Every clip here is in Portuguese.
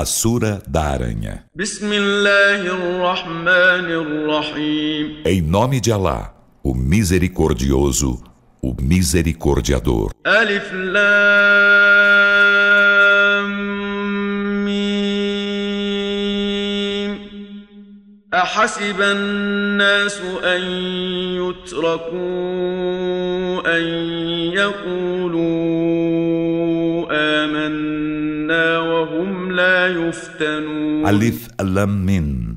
A Sura da Aranha. Em nome de Alá, o Misericordioso, o Misericordiador. Alif Lam Mim. أحسب الناس أن يتركوا أن يقولوا Alif Lam Min.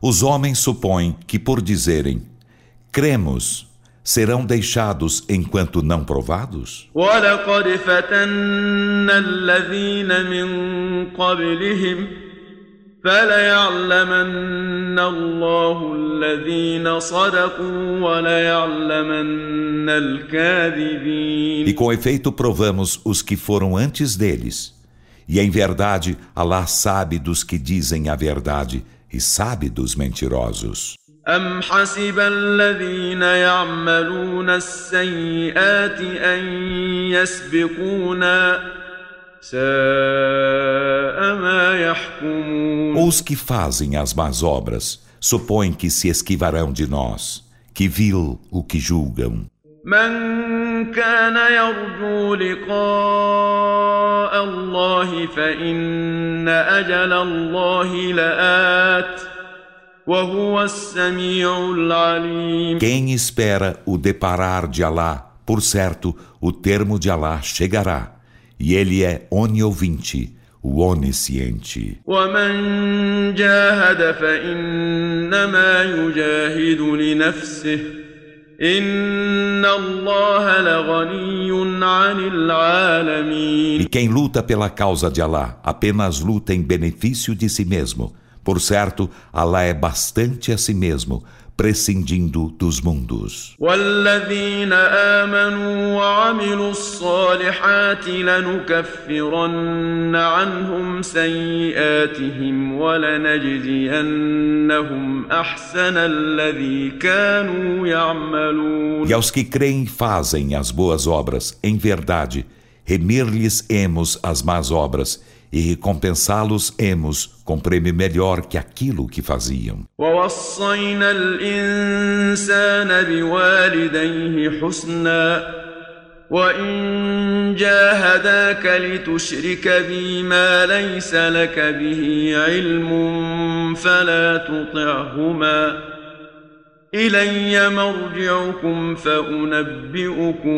Os homens supõem que por dizerem cremos serão deixados enquanto não provados? E com efeito provamos os que foram antes deles e em verdade, Allah sabe dos que dizem a verdade e sabe dos mentirosos. أم حسب الذين يعملون السيئات أن يسبقونا ساء ما يحكمون Os que fazem as más obras supõem que se esquivarão de nós. Que vil o que julgam. من كان يرجو لقاء الله فإن أجل الله لآت وهو السميع العليم Quem espera o deparar de Alá, por certo, o termo de Alá chegará, e ele é oniovinte, o onisciente. ومن جاهد فإنما يجاهد لنفسه e quem luta pela causa de Alá apenas luta em benefício de si mesmo. Por certo, Alá é bastante a si mesmo, prescindindo dos mundos. E aos que creem fazem as boas obras, em verdade, remir-lhes-emos as más obras e recompensá-los-emos com prêmio melhor que aquilo que faziam. وإن جاهداك لتشرك بي ما ليس لك به علم فلا تطعهما إلي مرجعكم فأنبئكم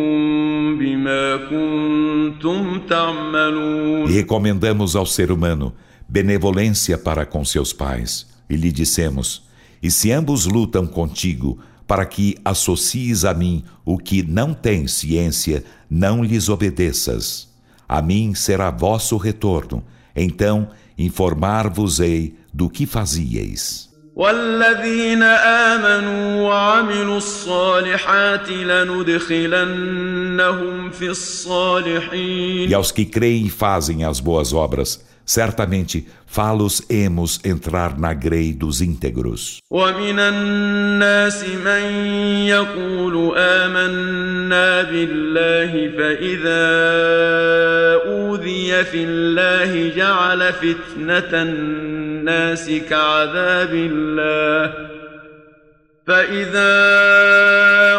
بما كنتم تعملون E recomendamos ao ser humano benevolência para com seus pais. E lhe dissemos: E se ambos lutam contigo para que associes a mim o que não tem ciência, não lhes obedeças. A mim será vosso retorno, então informar-vos-ei do que fazíeis. والذين آمنوا وعملوا الصالحات لندخلنهم في الصالحين E aos que creem e fazem as boas obras, certamente fá-los-emos entrar na grei dos íntegros. ومن الناس من يقول آمنا بالله فإذا أوذي في الله جعل فتنة الناس كعذاب الله. فإذا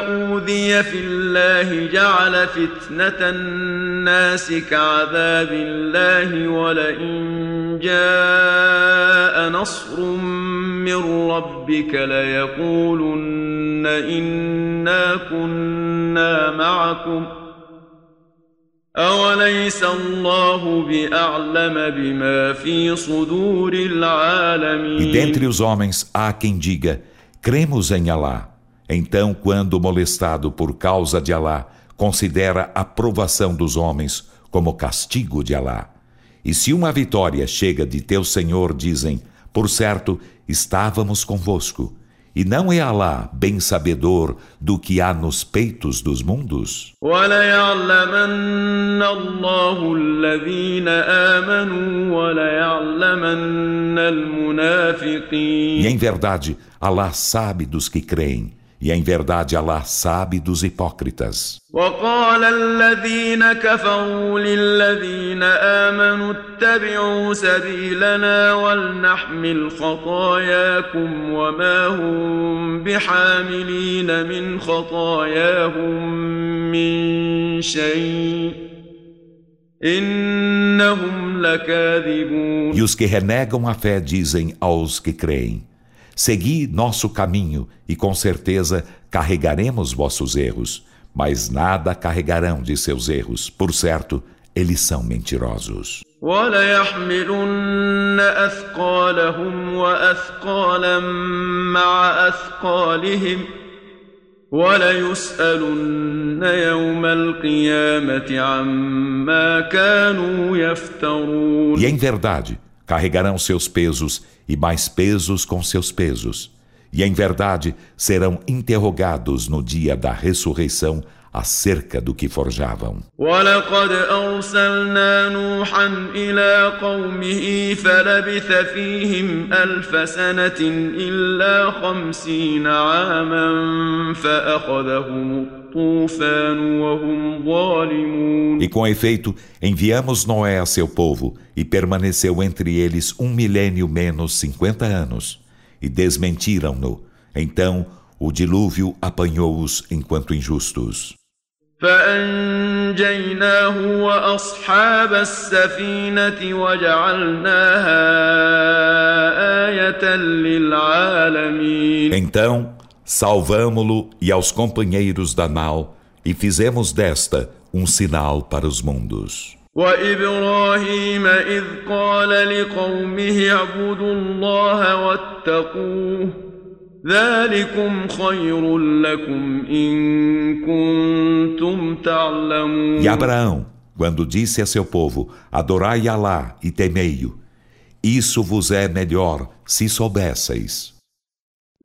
أوذي في الله جعل فتنة الناس كعذاب الله ولئن جاء نصر من ربك ليقولن إنا كنا معكم. أوليس الله بأعلم بما في صدور العالمين E dentre os homens há quem diga cremos em Alá. Então, quando molestado por causa de Alá, considera a provação dos homens como castigo de Alá. E se uma vitória chega de teu Senhor, dizem, por certo, estávamos convosco. E não é Alá bem sabedor do que há nos peitos dos mundos? E em verdade, Alá sabe dos que creem, E em verdade Allah sabe dos hipócritas. وقال الذين كفروا للذين آمنوا اتبعوا سبيلنا ولنحمل خطاياكم وما هم بحاملين من خطاياهم من شيء إنهم لكاذبون E os que renegam a fé dizem aos que creem: Segui nosso caminho, e com certeza carregaremos vossos erros, mas nada carregarão de seus erros. Por certo, eles são mentirosos. وليحملن أثقالهم وأثقالا مع أثقالهم وليسألن يوم القيامة عما كانوا يفترون E em verdade, carregarão seus pesos e mais pesos com seus pesos. E em verdade serão interrogados no dia da ressurreição acerca do que forjavam. ولقد أرسلنا نوحا إلى قومه فلبث فيهم ألف سنة إلا خمسين عاما فأخذهم الطوفان وهم ظالمون E com efeito, enviamos Noé a seu povo, e permaneceu entre eles um milênio menos cinquenta anos, e desmentiram-no. Então, o dilúvio apanhou-os enquanto injustos. فأنجيناه وأصحاب السفينة وجعلناها آية للعالمين Então, salvamo-lo e aos companheiros da nau, e fizemos desta um sinal para os mundos. وإبراهيم إذ قال لقومه اعبدوا الله واتقوه ذلكم خير لكم إن كنتم تعلمون E Abraão, quando disse a seu povo: Adorai Alá e temei-o, isso vos é melhor se soubesseis.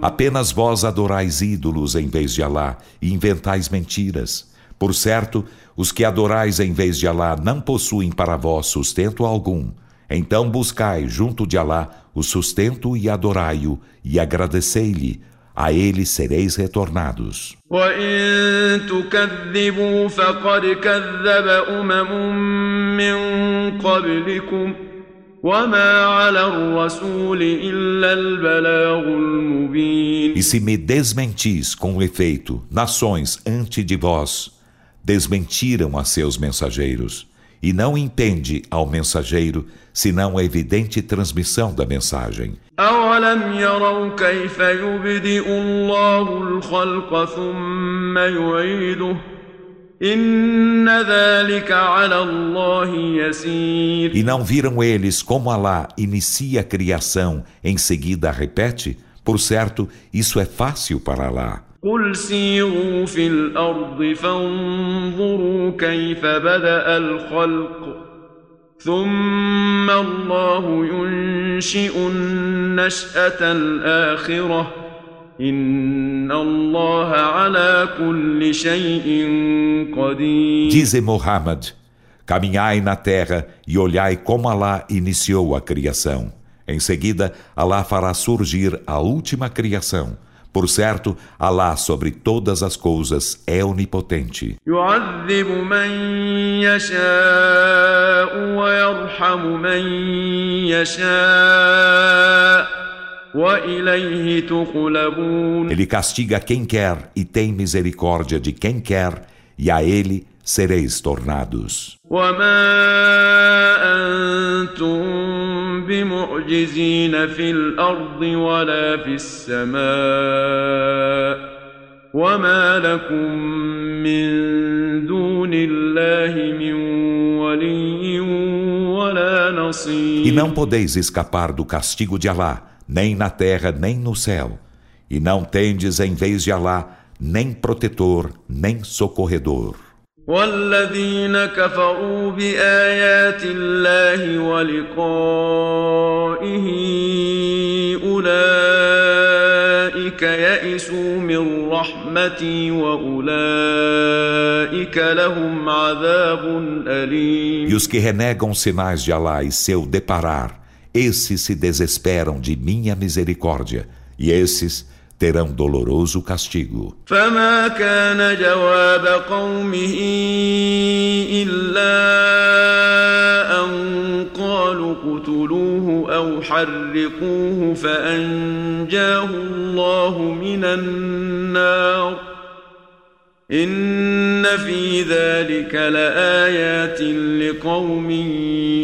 Apenas vós adorais ídolos em vez de Alá e inventais mentiras. Por certo, os que adorais em vez de Alá não possuem para vós sustento algum. Então buscai junto de Alá o sustento e adorai-o e agradecei-lhe. A ele sereis retornados. وإن تكذبوا فقد كذب أمم من قبلكم وما على الرسول إلا البلاغ المبين E se me desmentis com efeito, nações antes de vós desmentiram a seus mensageiros, e não impende ao mensageiro senão a evidente transmissão da mensagem. أولم يروا كيف يبدئ الله الخلق ثم يعيده E não viram eles como Alá inicia a criação, em seguida a repete? Por certo, isso é fácil para Alá. قل سيروا في الأرض فانظروا كيف بدأ الخلق ثم الله ينشئ النشأة الآخرة Dize Muhammad: Caminhai na terra e olhai como Alá iniciou a criação. Em seguida, Alá fará surgir a última criação. Por certo, Alá sobre todas as coisas é onipotente. يعذب Ele castiga quem quer e tem misericórdia de quem quer, e a ele sereis tornados. وما أنتم بمعجزين في الأرض ولا في السماء وما لكم من دون الله من ولي ولا E نصير não podeis escapar do castigo de Alá, nem na terra nem no céu. E não tendes em vez de Alá nem protetor, nem socorredor. والذين كفروا بآيات الله ولقائه أولئك يئسوا من رحمتي وأولئك لهم عذاب أليم E os que renegam os sinais de Alá e seu deparar, esses se desesperam de minha misericórdia, e esses terão doloroso castigo. فما كان جواب قومه إلا أن قالوا اقتلوه أو حرقوه فأنجاه الله من النار إن في ذلك لآيات لقوم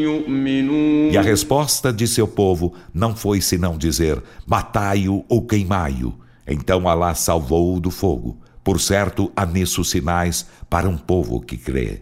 يؤمنون E a resposta de seu povo não foi senão dizer: Matai-o ou queimai-o. Então Alá salvou-o do fogo. Por certo, há nisso sinais para um povo que crê.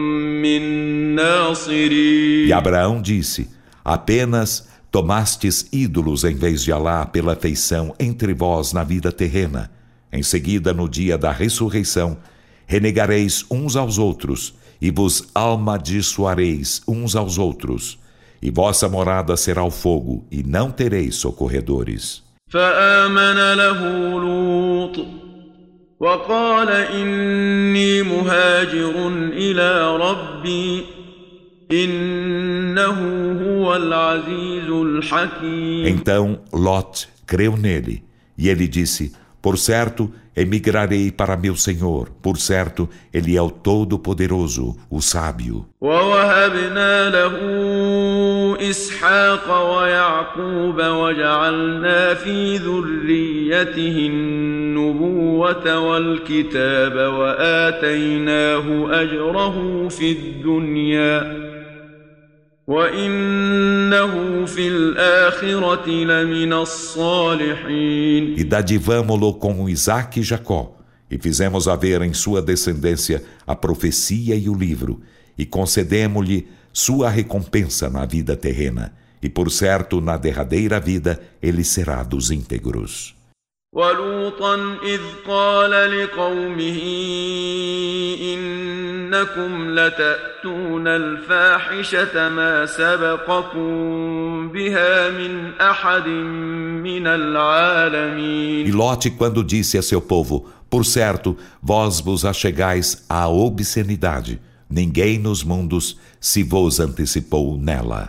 E Abraão disse: Apenas tomastes ídolos em vez de Alá pela feição entre vós na vida terrena. Em seguida, no dia da ressurreição, renegareis uns aos outros e vos amaldiçoareis uns aos outros. E vossa morada será o fogo, e não tereis socorredores. فآمن له لوط وقال إني مهاجر إلى ربي إنه هو العزيز الحكيم. Então Lot creu nele, e ele disse: Por certo, emigrarei para meu Senhor. Por certo, ele é o Todo-Poderoso, o Sábio. ووهبنا له إسحاق ويعقوب وجعلنا في ذريته النبوة والكتاب وآتيناه أجره في الدنيا e dadivamo-lo com Isaac e Jacó, e fizemos haver em sua descendência a profecia e o livro, e concedemos-lhe sua recompensa na vida terrena, e por certo, na derradeira vida, ele será dos íntegros. ولوطا إذ قال لقومه إنكم لتأتون الفاحشة ما سبقكم بها من أحد من العالمين E Lote, quando disse a seu povo: Por certo, vós vos achegais à obscenidade, ninguém nos mundos se vos antecipou nela.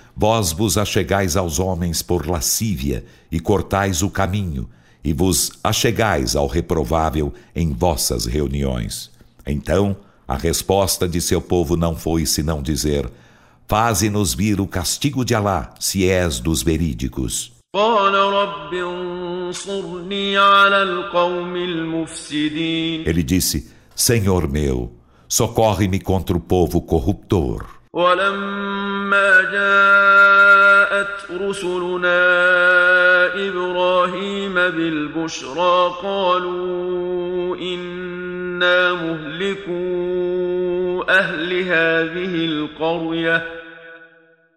Vós vos achegais aos homens por lascívia e cortais o caminho, e vos achegais ao reprovável em vossas reuniões. Então, a resposta de seu povo não foi senão dizer: Faze-nos vir o castigo de Alá, se és dos verídicos. Ele disse: Senhor meu, socorre-me contra o povo corruptor. ولما جاءت رسلنا إبراهيم بالبشرى قالوا إنا مهلكو أهل هذه القرية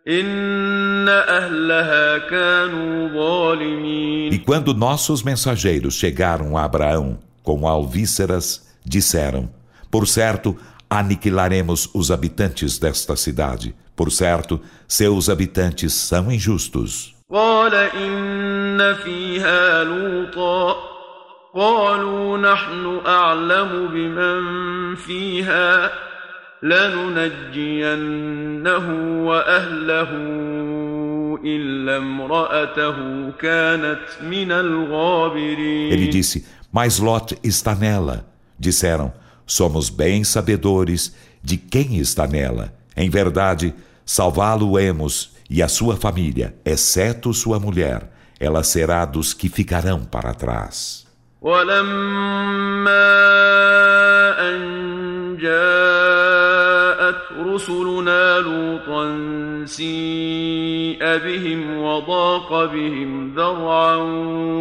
إن أهلها كانوا ظالمين E quando nossos mensageiros chegaram a Abraão com alvíceras, disseram: Por certo, aniquilaremos os habitantes desta cidade. Por certo, seus habitantes são injustos. قال إن فيها لوطا قالوا نحن أعلم بمن فيها لننجينه وأهله إلا امرأته كانت من الغابرين Ele disse: Mas Lot está nela. Disseram: Somos bem sabedores de quem está nela. Em verdade, salvá-lo-emos e a sua família, exceto sua mulher. Ela será dos que ficarão para trás. ولما أن جاءت رسلنا لوطا سيء بهم وضاق بهم ذرعا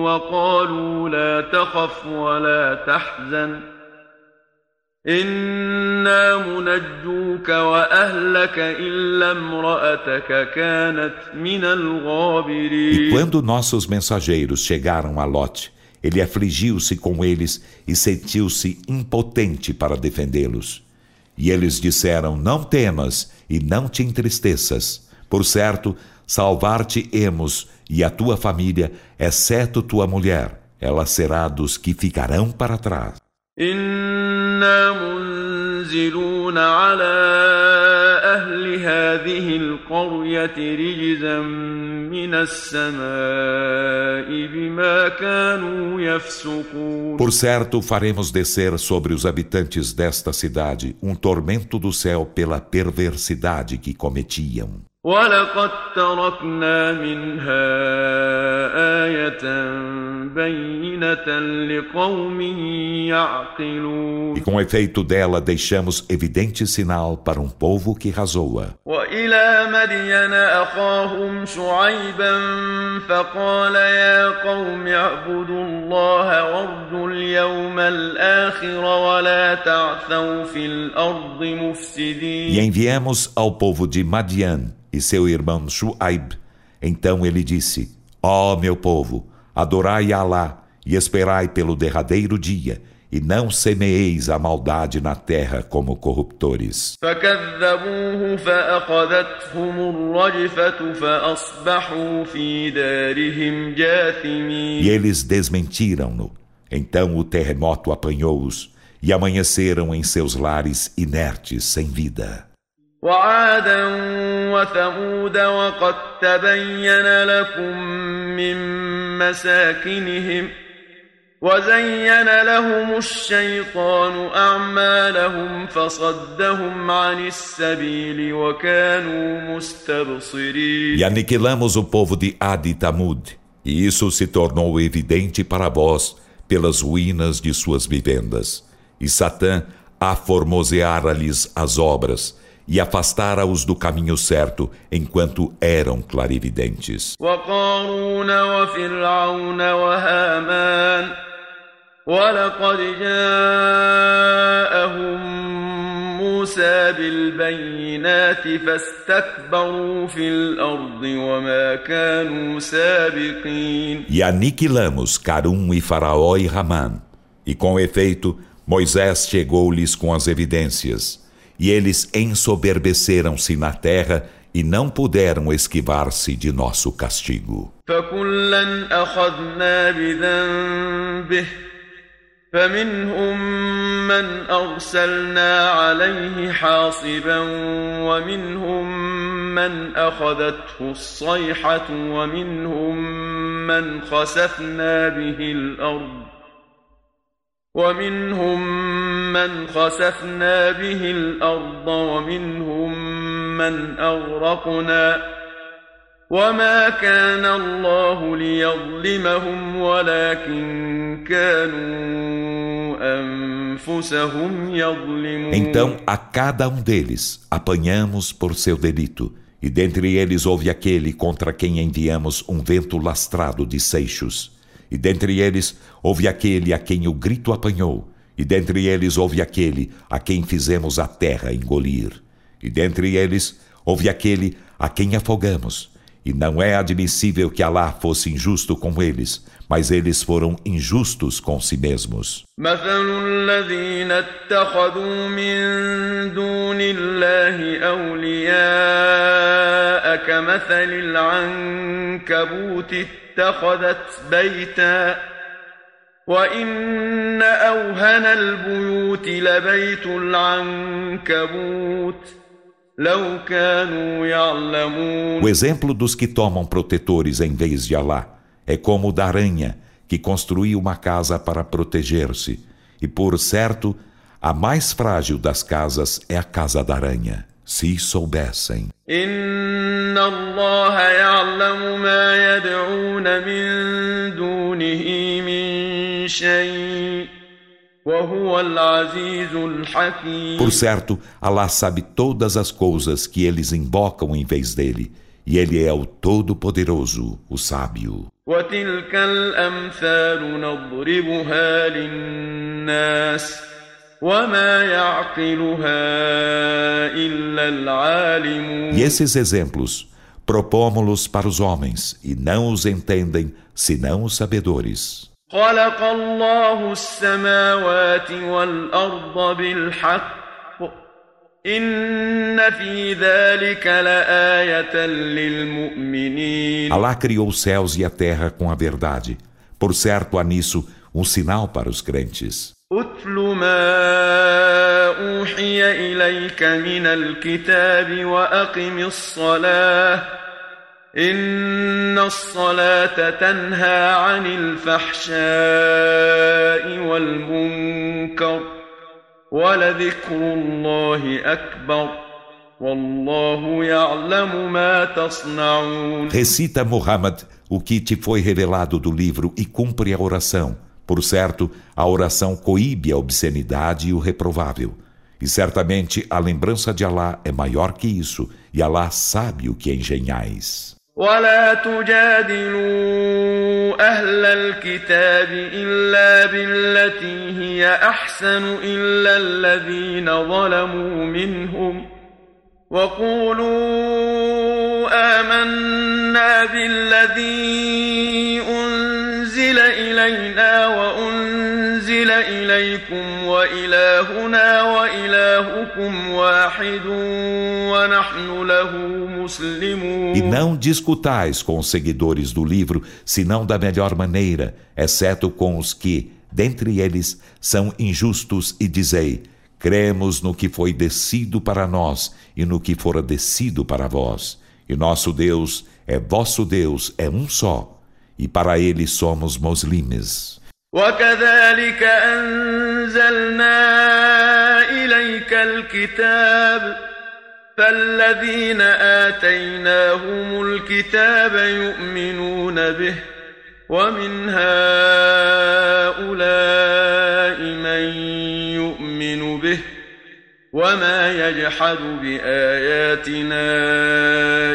وقالوا لا تخف ولا تحزن إنا منجوك وأهلك إلا امرأتك كانت من E الغابرين quando nossos mensageiros chegaram a Lot, ele afligiu-se com eles e sentiu-se impotente para defendê-los. E eles disseram: Não temas e não te entristeças. Por certo, salvar-te-emos e a tua família, exceto tua mulher. Ela será dos que ficarão para trás. إنا منزلون على أهل هذه القرية رجزا من السماء بما كانوا يفسقون Por certo, faremos descer sobre os habitantes desta cidade um tormento do céu pela perversidade que cometiam. ولقد تركنا منها آية بينة لقوم يعقلون E com efeito dela deixamos evidente sinal para um povo que razoa. وإلى مدين أخاهم شعيبا فقال يا قوم اعبدوا الله وارجوا اليوم الآخر ولا تعثوا في الأرض E مفسدين enviamos ao povo de Madian e seu irmão Shu'aib. Então ele disse: Ó oh, meu povo, adorai a Alá e esperai pelo derradeiro dia, e não semeeis a maldade na terra como corruptores. E eles desmentiram-no. Então o terremoto apanhou-os e amanheceram em seus lares inertes, sem vida. وعادا وثمود وقد تبين لكم من مساكنهم وزين لهم الشيطان أعمالهم فصدهم عن السبيل وكانوا مستبصرين E aniquilamos o povo de Ad e Tamud, e isso se tornou evidente para vós pelas ruínas de suas vivendas. E Satã aformoseara-lhes as obras e afastara-os do caminho certo enquanto eram clarividentes. E aniquilamos Carum e Faraó e Ramã. E com efeito, Moisés chegou-lhes com as evidências. E eles ensoberbeceram-se na terra e não puderam esquivar-se de nosso castigo. فمنهم من أرسلنا عليه حاصبا ومنهم من أخذته الصيحة ومنهم من خسفنا به الأرض ومنهم من خسفنا به الأرض ومنهم من أغرقنا وما كان الله ليظلمهم ولكن كانوا أنفسهم يظلمون Então a cada um deles apanhamos por seu delito, e dentre eles houve aquele contra quem enviamos um vento lastrado de seixos. E dentre eles houve aquele a quem o grito apanhou, e dentre eles houve aquele a quem fizemos a terra engolir. E dentre eles houve aquele a quem afogamos. E não é admissível que Alá fosse injusto com eles, mas eles foram injustos com si mesmos. مثل الذين اتخذوا من دون الله أولياء كمثل العنكبوت اتخذت بيتا وإن أوهن البيوت لبيت العنكبوت لو كانوا يعلمون O exemplo dos que tomam protetores em vez de Alá é como o da aranha que construiu uma casa para proteger-se. E por certo, a mais frágil das casas é a casa da aranha, se soubessem. إن الله يعلم ما يدعون من دونه من شيء وهو العزيز الحكيم Por certo, Alá sabe todas as coisas que eles invocam em vez dele, e ele é o Todo-Poderoso, o Sábio. وتلك الأمثال نضربها للناس E esses exemplos propomos-los para os homens, e não os entendem senão os sabedores. خلق الله السماوات والأرض بالحق إن في ذلك لآية للمؤمنين Alá criou os céus e a terra com a verdade. Por certo, há nisso um sinal para os crentes. اتل ما أوحي إليك من الكتاب وأقم الصلاة إن الصلاة تنهى عن الفحشاء والمنكر ولذكر الله أكبر والله يعلم ما تصنعون Recita, Muhammad, o que te foi revelado do livro e cumpre a oração. Por certo, a oração coíbe a obscenidade e o reprovável. E certamente a lembrança de Alá é maior que isso, e Alá sabe o que engenhais. ولا تجادلوا أهل الكتاب إلا بالتي هي أحسن إلا الذين ظلموا منهم وقولوا آمنا بالذي وإلهنا وإلهكم واحد ونحن له مسلمون E não discutais com os seguidores do livro, senão da melhor maneira, exceto com os que, dentre eles, são injustos, e dizei: Cremos no que foi descido para nós e no que fora descido para vós. E nosso Deus é vosso Deus, é um só, e para ele somos muslimes. وكذلك أنزلنا إليك الكتاب فالذين آتيناهم الكتاب يؤمنون به ومن هؤلاء وما يجحد بآياتنا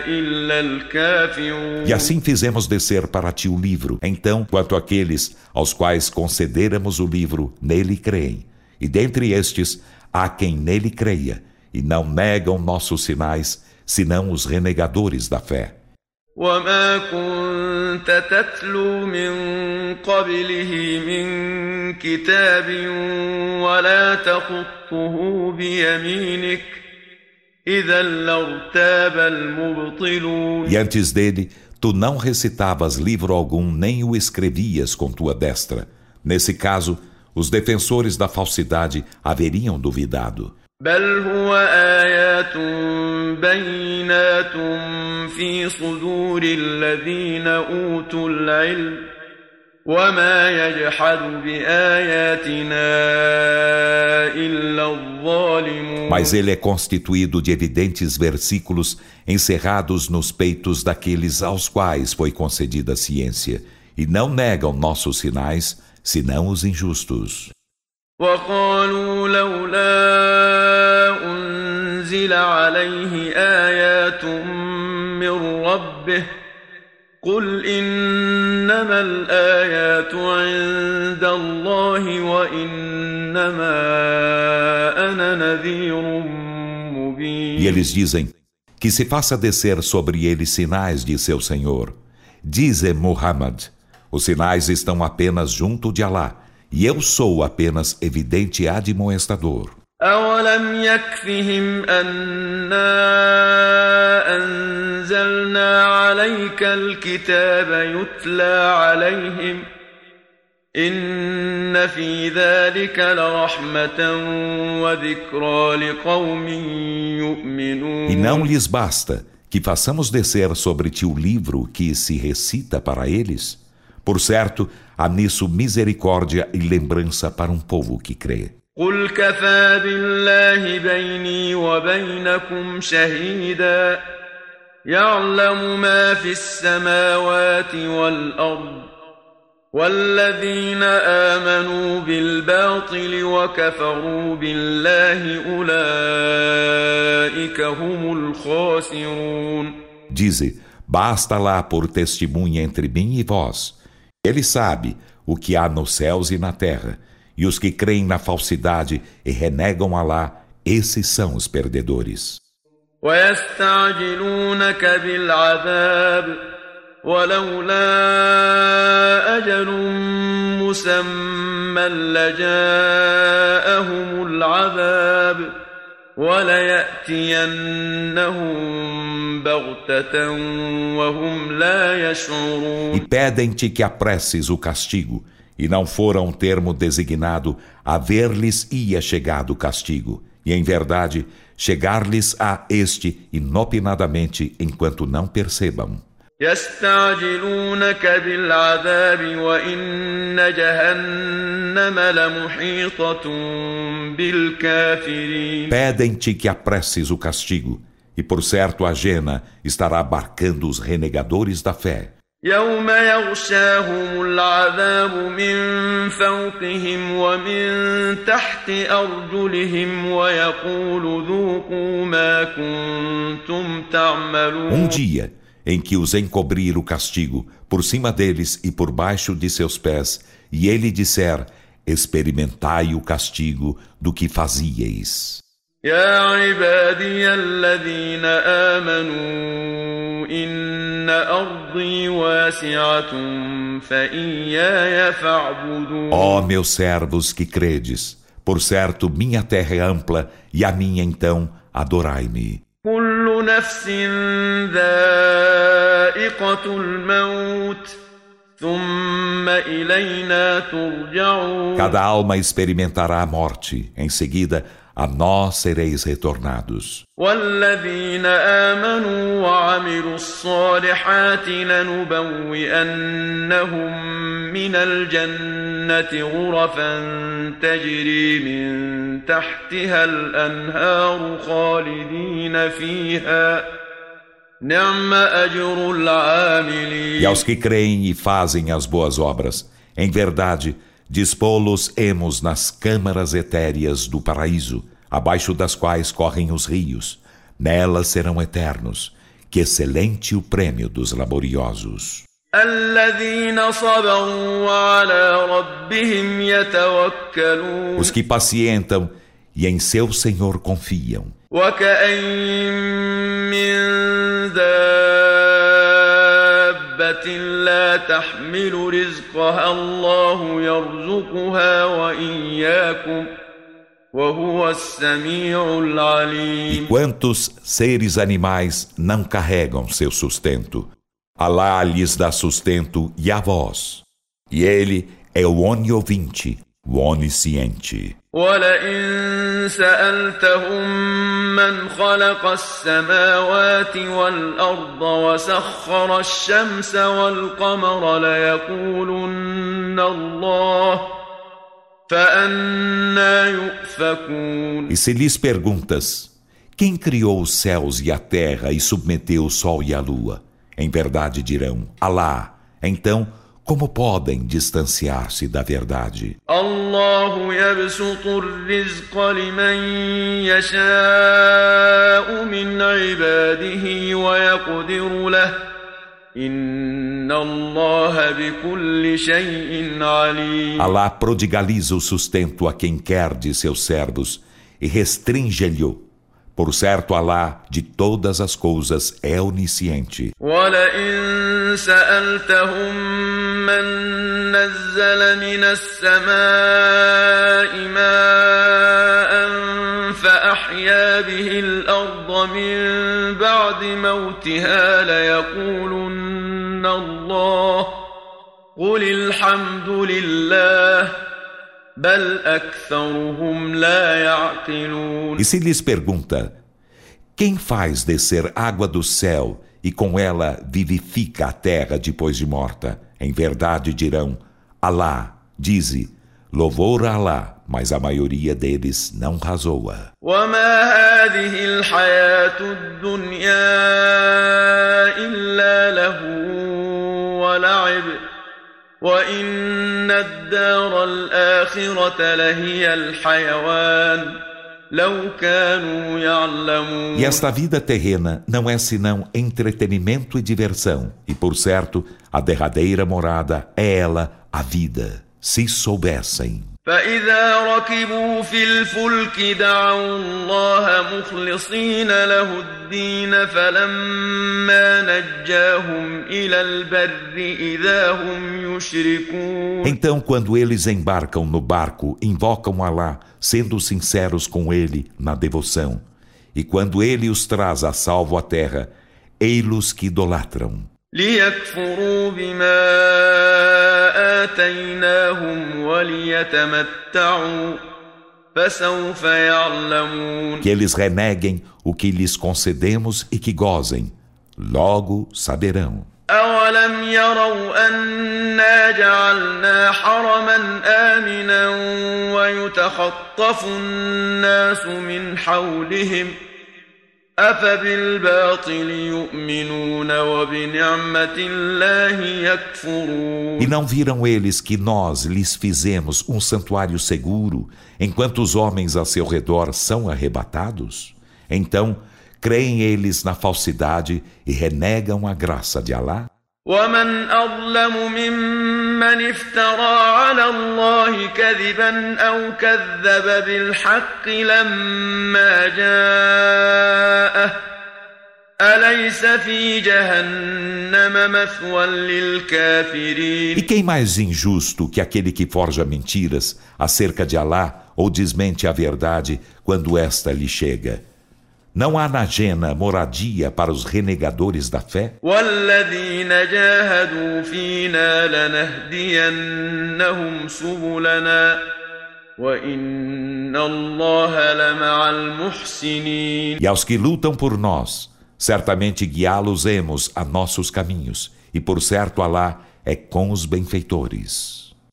إلا الكافرون E assim fizemos descer para ti o livro. Então, quanto àqueles aos quais concederamos o livro, nele creem. E dentre estes, há quem nele creia, e não negam nossos sinais, senão os renegadores da fé. وما كنت تتلو من قبله من كتاب ولا تخطه بيمينك إذا لارتاب المبطلون E antes dele, tu não recitavas livro algum, nem o escrevias com tua destra. Nesse caso, os defensores da falsidade haveriam duvidado. بل هو آيات بينات في صدور الذين أوتوا العلم وما يجحد بآياتنا إلا الظالمون Mas ele é constituído de evidentes versículos encerrados nos peitos daqueles aos quais foi concedida a ciência, e não negam nossos sinais, senão os injustos. وقالوا لولا أنزل عليه آيات من ربه قل إنما الآيات عند الله وإنما أنا نذير مبين E eles dizem que se faça descer sobre ele sinais de seu Senhor. Dize Muhammad: os sinais estão apenas junto de Alá, e eu sou apenas evidente admoestador. أولم يكفهم أنا أنزلنا عليك الكتاب يتلى عليهم إن في ذلك لرحمة وذكرى لقوم يؤمنون E não lhes basta que façamos descer sobre ti o livro que se recita para eles? Por certo, há nisso misericórdia e lembrança para um povo que crê. قل كفى بالله بيني وبينكم شهيدا يعلم ما في السماوات والأرض والذين آمنوا بالباطل وكفروا بالله أولئك هم الخاسرون Dize: Basta lá por testemunha entre mim e vós. Ele sabe o que há nos céus e na terra. E os que creem na falsidade e renegam Alá, esses são os perdedores. ويستعجلونك بالعذاب ولولا أجل مسمى لجاءهم العذاب e pedem-te que apresses o castigo, e não fora um termo designado, a ver-lhes ia chegado o castigo. E em verdade, chegar-lhes a este inopinadamente enquanto não percebam. يستعجلونك بالعذاب وإن جهنم لمحيطة بالكافرين Pedem-te que apresses o castigo, e por certo a Jena estará abarcando os renegadores da fé. يوم يغشاهم العذاب من فوقهم ومن تحت أرجلهم ويقول ذوقوا ما كنتم تعملون Um dia em que os encobrir o castigo por cima deles e por baixo de seus pés, e ele disser: Experimentai o castigo do que fazieis. يا عبادي الذين آمنوا إن أرضي واسعة فإياي فاعبدون Ó meus servos que credes, por certo minha terra é ampla e a minha então adorai-me. كل نفس ذائقة الموت ثم إلينا ترجعون Cada alma experimentará a morte, em seguida a nós sereis retornados. والذين آمنوا وعملوا الصالحات لنبوئنهم من الجنة غرفا تجري من تحتها الأنهار خالدين فيها نعم أجر العاملين E aos que creem e fazem as boas obras, em verdade, Dispô-los emos nas câmaras etéreas do paraíso, abaixo das quais correm os rios. Nelas serão eternos. Que excelente o prêmio dos laboriosos. Os que pacientam e em seu Senhor confiam. وكأين من دابة لا تحمل رزقها الله يرزقها وإياكم وهو السميع E العليم quantos seres animais não carregam seu sustento? Alá lhes dá sustento e a vós. E ele é o oniovinte, o onisciente. ولئن سألتهم من خلق السماوات والأرض وسخر الشمس والقمر ليقولن الله فأنا يؤفكون E se lhes perguntas, quem criou os céus e a terra e submeteu o sol e a lua? Em verdade dirão, Alá. Então, como podem distanciar-se da verdade? الله يبسط الرزق لمن يشاء من عباده ويقدر له إن الله بكل شيء عليم Alá prodigaliza o sustento a quem quer de seus servos e restringe-lhe. Por certo, Alá, de todas as coisas, é onisciente. ولئن سألتهم من نزل من السماء ماء فأحيا به الأرض من بعد موتها ليقولن الله قل الحمد لله بل أكثرهم لا يعقلون. E se lhes pergunta, quem faz descer água do céu e com ela vivifica a terra depois de morta? Em verdade dirão, Alá, dize, louvor a Alá, mas a maioria deles não razoa. وما هذه الحياة الدنيا إلا له ولعب وإن الدار الآخرة لهي الحيوان لو كانوا يعلمون E esta vida terrena não é senão entretenimento e diversão, e por certo, a derradeira morada é ela, a vida, se soubessem. فإذا ركبوا في الفلك دعوا الله مخلصين له الدين فلما نجاهم إلى البر إذا هم يشركون Então, quando eles embarcam no barco, invocam Alá, sendo sinceros com ele na devoção. E quando ele os traz a salvo à terra, ei-los que idolatram. ليكفروا بما آتيناهم وليتمتعوا فسوف يعلمون Que eles reneguem o que lhes concedemos e que gozem. Logo saberão. أولم يروا أنا جعلنا حرما آمنا ويتخطف الناس من حولهم E não viram eles que nós lhes fizemos um santuário seguro, enquanto os homens a seu redor são arrebatados? Então, creem eles na falsidade e renegam a graça de Alá? ومن أظلم ممن افترى على الله كذبا أو كذب بالحق لما جاءه أليس في جهنم مثوى E للكافرين quem mais injusto que aquele que forja mentiras acerca de Alá ou desmente a verdade quando esta lhe chega? Não há na Jena moradia para os renegadores da fé? E aos que lutam por nós, certamente guiá-los-emos a nossos caminhos, e por certo Alá é com os benfeitores.